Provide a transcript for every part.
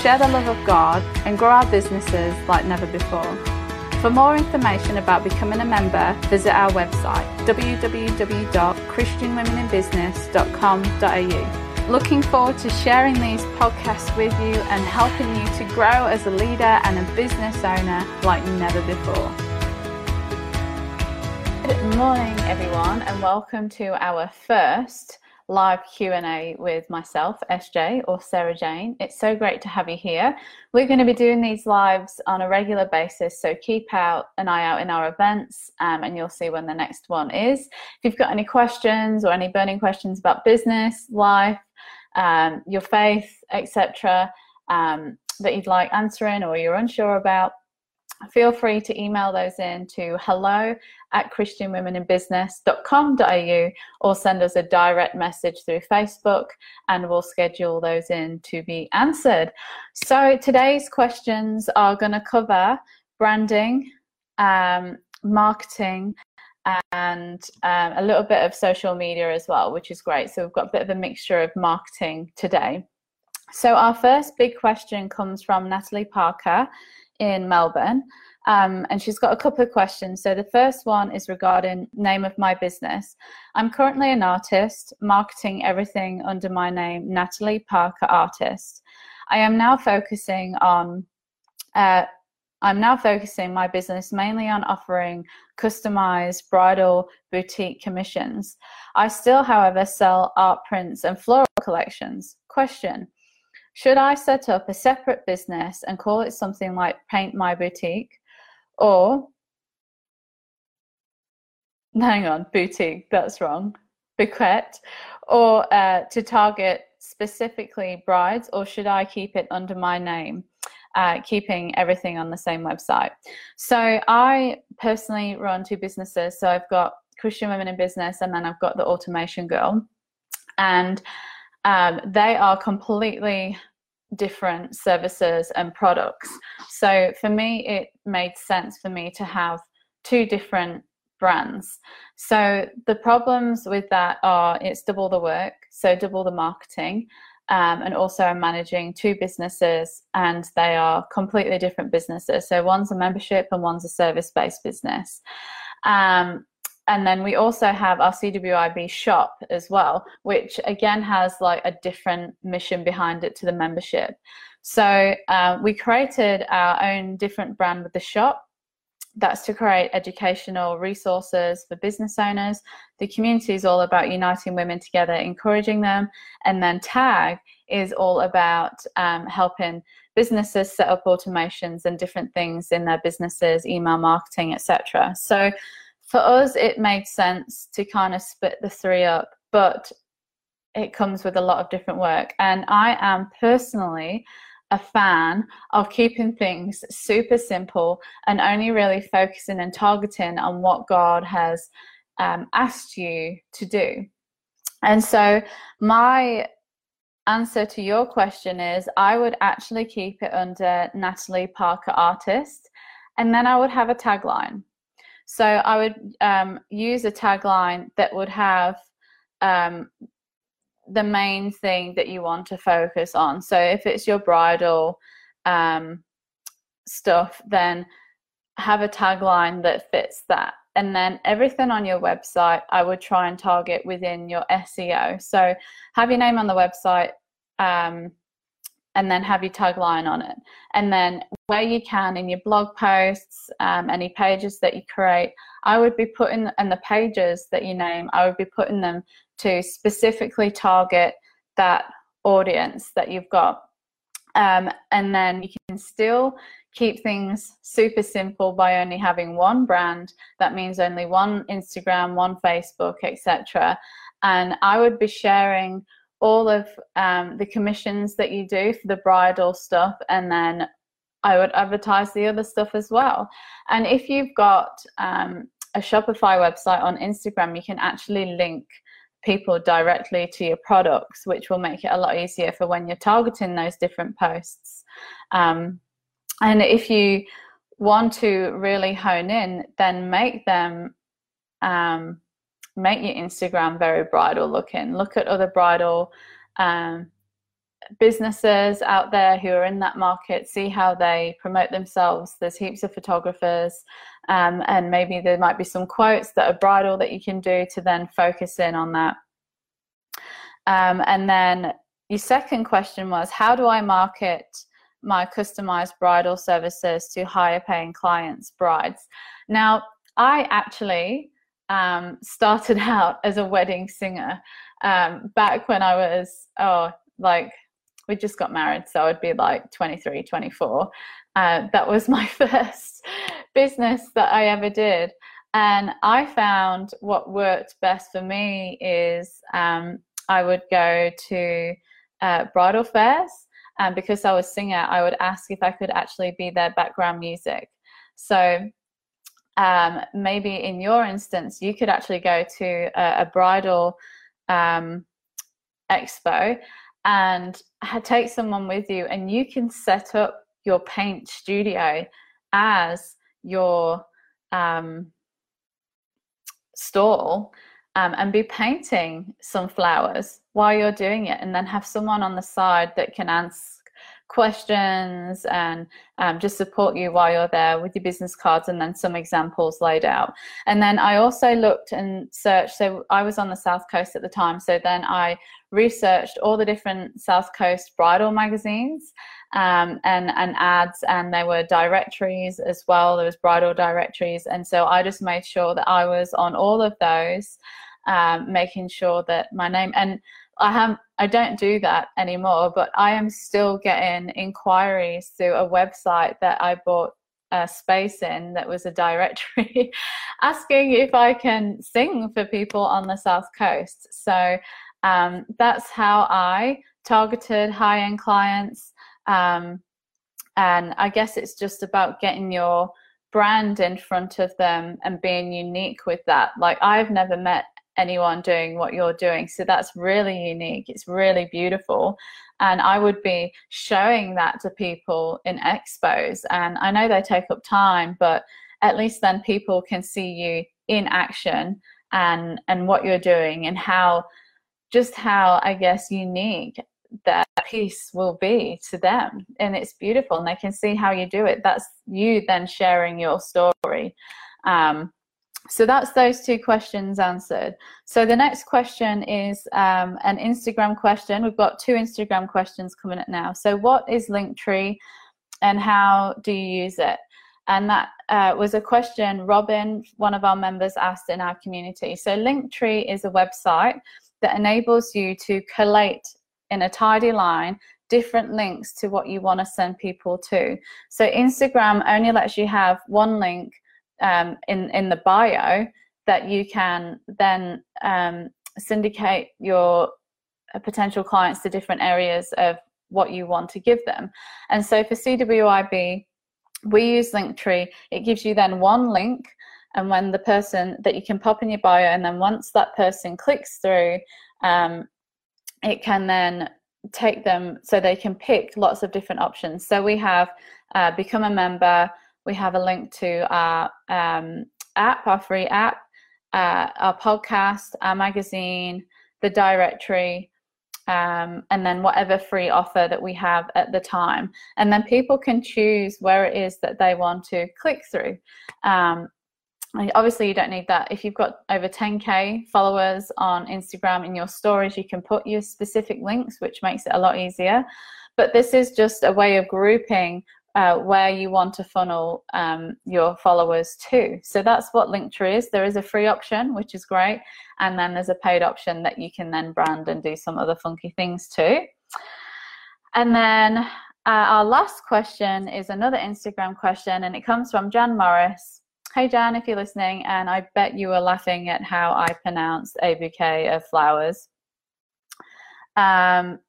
share the love of God, and grow our businesses like never before. For more information about becoming a member, visit our website www.christianwomeninbusiness.com.au. Looking forward to sharing these podcasts with you and helping you to grow as a leader and a business owner like never before. Good morning, everyone, and welcome to our first live Q&A with myself, SJ or Sarah Jane. It's so great to have you here. We're going to be doing these lives on a regular basis, so keep out an eye out in our events um, and you'll see when the next one is. If you've got any questions or any burning questions about business, life, um, your faith, etc., um, that you'd like answering or you're unsure about, feel free to email those in to hello at christianwomeninbusiness.com.au or send us a direct message through Facebook and we'll schedule those in to be answered. So today's questions are going to cover branding, um, marketing, and um, a little bit of social media as well, which is great. So we've got a bit of a mixture of marketing today. So our first big question comes from Natalie Parker in Melbourne. Um, and she's got a couple of questions. So the first one is regarding name of my business. I'm currently an artist, marketing everything under my name, Natalie Parker Artist. I am now focusing on. Uh, I'm now focusing my business mainly on offering customized bridal boutique commissions. I still, however, sell art prints and floral collections. Question should I set up a separate business and call it something like Paint My Boutique? Or, hang on, boutique, that's wrong. Bouquet, or uh, to target specifically brides, or should I keep it under my name? Uh, keeping everything on the same website. So I personally run two businesses. So I've got Christian Women in Business, and then I've got the Automation Girl, and um, they are completely different services and products. So for me, it made sense for me to have two different brands. So the problems with that are it's double the work, so double the marketing. Um, and also I'm managing two businesses and they are completely different businesses. So one's a membership and one's a service-based business. Um, and then we also have our CWIB shop as well, which again has like a different mission behind it to the membership. So uh, we created our own different brand with the shop. That's to create educational resources for business owners. The community is all about uniting women together, encouraging them. And then Tag is all about um, helping businesses set up automations and different things in their businesses, email marketing, etc. So for us, it made sense to kind of split the three up, but it comes with a lot of different work. And I am personally a fan of keeping things super simple and only really focusing and targeting on what God has um, asked you to do. And so, my answer to your question is I would actually keep it under Natalie Parker Artist, and then I would have a tagline. So I would um, use a tagline that would have um, the main thing that you want to focus on. So if it's your bridal um, stuff, then have a tagline that fits that. And then everything on your website, I would try and target within your SEO. So have your name on the website, um, and then have your tagline on it. And then where you can in your blog posts, um, any pages that you create, I would be putting, and the pages that you name, I would be putting them to specifically target that audience that you've got. Um, and then you can still keep things super simple by only having one brand. That means only one Instagram, one Facebook, etc. And I would be sharing all of um, the commissions that you do for the bridal stuff and then I would advertise the other stuff as well. And if you've got um, a Shopify website on Instagram, you can actually link people directly to your products, which will make it a lot easier for when you're targeting those different posts. Um, and if you want to really hone in, then make them um, make your Instagram very bridal looking. Look at other bridal um, businesses out there who are in that market, see how they promote themselves. There's heaps of photographers, um, and maybe there might be some quotes that are bridal that you can do to then focus in on that. Um, and then your second question was, how do I market my customized bridal services to higher paying clients, brides? Now, I actually um, started out as a wedding singer um, back when I was, oh, like we just got married, so I'd be like 23, 24. Uh, that was my first business that I ever did. And I found what worked best for me is um, I would go to uh, bridal fairs. And because I was singer, I would ask if I could actually be their background music. So um, maybe in your instance, you could actually go to a, a bridal um, expo and take someone with you and you can set up your paint studio as your um, stall um, and be painting some flowers while you're doing it and then have someone on the side that can answer questions and um, just support you while you're there with your business cards and then some examples laid out. And then I also looked and searched. So I was on the South Coast at the time. So then I researched all the different South Coast bridal magazines um, and, and ads, and there were directories as well. There was bridal directories. And so I just made sure that I was on all of those, um, making sure that my name and I have I don't do that anymore, but I am still getting inquiries through a website that I bought a space in that was a directory asking if I can sing for people on the South Coast. So um, that's how I targeted high end clients. Um, and I guess it's just about getting your brand in front of them and being unique with that. Like, I've never met anyone doing what you're doing. So that's really unique. It's really beautiful. And I would be showing that to people in expos. And I know they take up time, but at least then people can see you in action and and what you're doing and how just how I guess unique that piece will be to them and it's beautiful and they can see how you do it that's you then sharing your story um, so that's those two questions answered. So the next question is um, an Instagram question. We've got two Instagram questions coming up now. So what is Linktree and how do you use it? And that uh, was a question Robin, one of our members, asked in our community. So Linktree is a website that enables you to collate in a tidy line different links to what you want to send people to. So Instagram only lets you have one link um, in in the bio that you can then um, syndicate your uh, potential clients to different areas of what you want to give them. And so for CWIB, we use Linktree. It gives you then one link, and when the person that you can pop in your bio, and then once that person clicks through, um, it can then take them so they can pick lots of different options. So we have uh, become a member we have a link to our um, app, our free app, uh, our podcast, our magazine, the directory, um, and then whatever free offer that we have at the time. And then people can choose where it is that they want to click through. Um, obviously, you don't need that. If you've got over 10K followers on Instagram in your stories, you can put your specific links, which makes it a lot easier. But this is just a way of grouping uh, where you want to funnel um, your followers to. So that's what Linktree is. There is a free option, which is great, and then there's a paid option that you can then brand and do some other funky things too. And then uh, our last question is another Instagram question, and it comes from Jan Morris. Hey Jan, if you're listening, and I bet you were laughing at how I pronounced a bouquet of flowers. Um,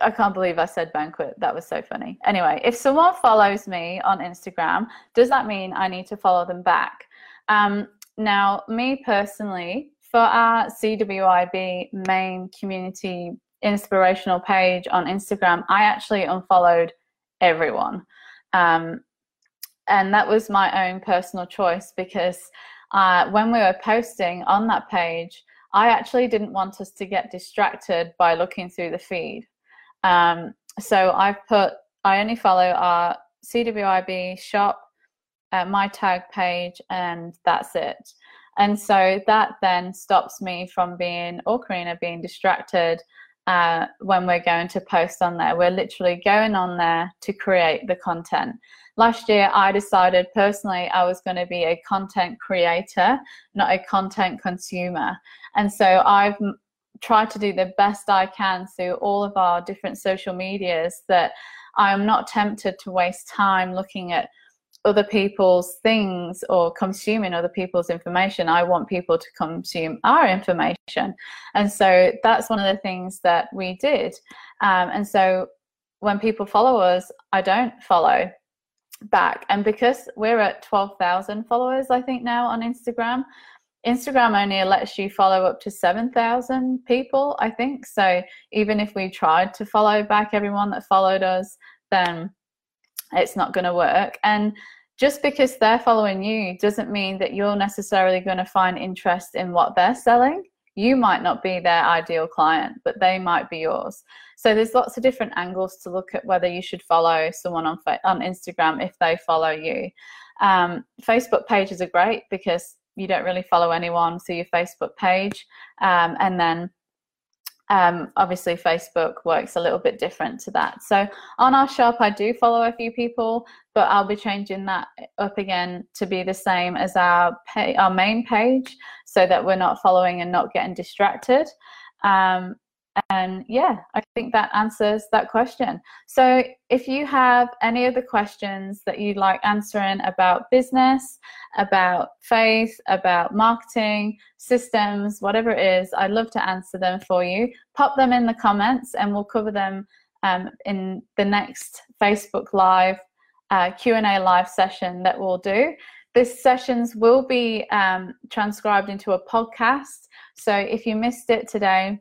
I can't believe I said banquet. That was so funny. Anyway, if someone follows me on Instagram, does that mean I need to follow them back? Um, now, me personally, for our CWIB main community inspirational page on Instagram, I actually unfollowed everyone. Um, and that was my own personal choice because uh, when we were posting on that page, I actually didn't want us to get distracted by looking through the feed. Um, so I've put, I only follow our CWIB shop, uh, my tag page, and that's it. And so that then stops me from being, or Karina being distracted uh, when we're going to post on there. We're literally going on there to create the content. Last year, I decided personally I was going to be a content creator, not a content consumer. And so I've tried to do the best I can through all of our different social medias that I'm not tempted to waste time looking at other people's things or consuming other people's information. I want people to consume our information. And so that's one of the things that we did. Um, and so when people follow us, I don't follow back. And because we're at 12,000 followers, I think now on Instagram, Instagram only lets you follow up to 7,000 people, I think. So even if we tried to follow back everyone that followed us, then it's not going to work. And just because they're following you doesn't mean that you're necessarily going to find interest in what they're selling. You might not be their ideal client, but they might be yours. So there's lots of different angles to look at whether you should follow someone on on Instagram if they follow you. Um, Facebook pages are great because you don't really follow anyone through your Facebook page, um, and then um, obviously Facebook works a little bit different to that. So on our shop, I do follow a few people, but I'll be changing that up again to be the same as our pay, our main page, so that we're not following and not getting distracted. Um, and yeah, I think that answers that question. So if you have any other questions that you'd like answering about business, about faith, about marketing, systems, whatever it is, I'd love to answer them for you. Pop them in the comments and we'll cover them um, in the next Facebook Live uh, Q&A live session that we'll do. This sessions will be um, transcribed into a podcast. So if you missed it today,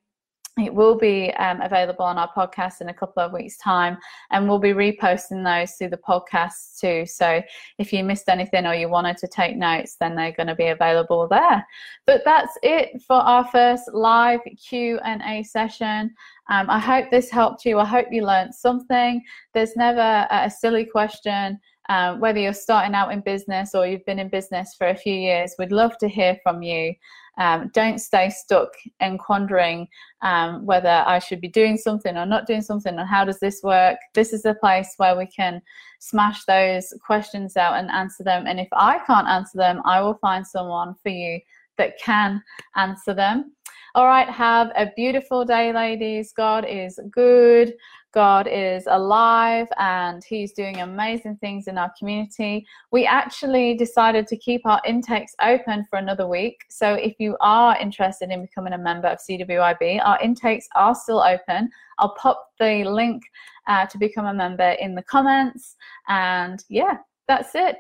it will be um, available on our podcast in a couple of weeks' time, and we'll be reposting those through the podcast too. So if you missed anything or you wanted to take notes, then they're going to be available there. But that's it for our first live Q and A session. Um, I hope this helped you. I hope you learned something. There's never a silly question. Um, whether you're starting out in business or you've been in business for a few years, we'd love to hear from you. Um, don't stay stuck and quandering um, whether I should be doing something or not doing something and how does this work. This is a place where we can smash those questions out and answer them. And if I can't answer them, I will find someone for you that can answer them. All right, have a beautiful day, ladies. God is good. God is alive and He's doing amazing things in our community. We actually decided to keep our intakes open for another week. So if you are interested in becoming a member of CWIB, our intakes are still open. I'll pop the link uh, to become a member in the comments. And yeah, that's it.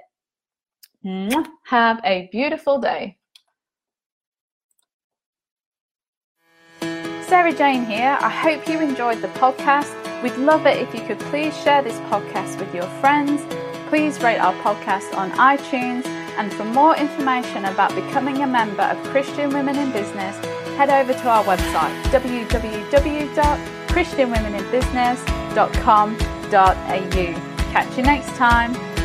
Have a beautiful day. Sarah Jane here. I hope you enjoyed the podcast. We'd love it if you could please share this podcast with your friends. Please rate our podcast on iTunes. And for more information about becoming a member of Christian Women in Business, head over to our website www.christianwomeninbusiness.com.au. Catch you next time.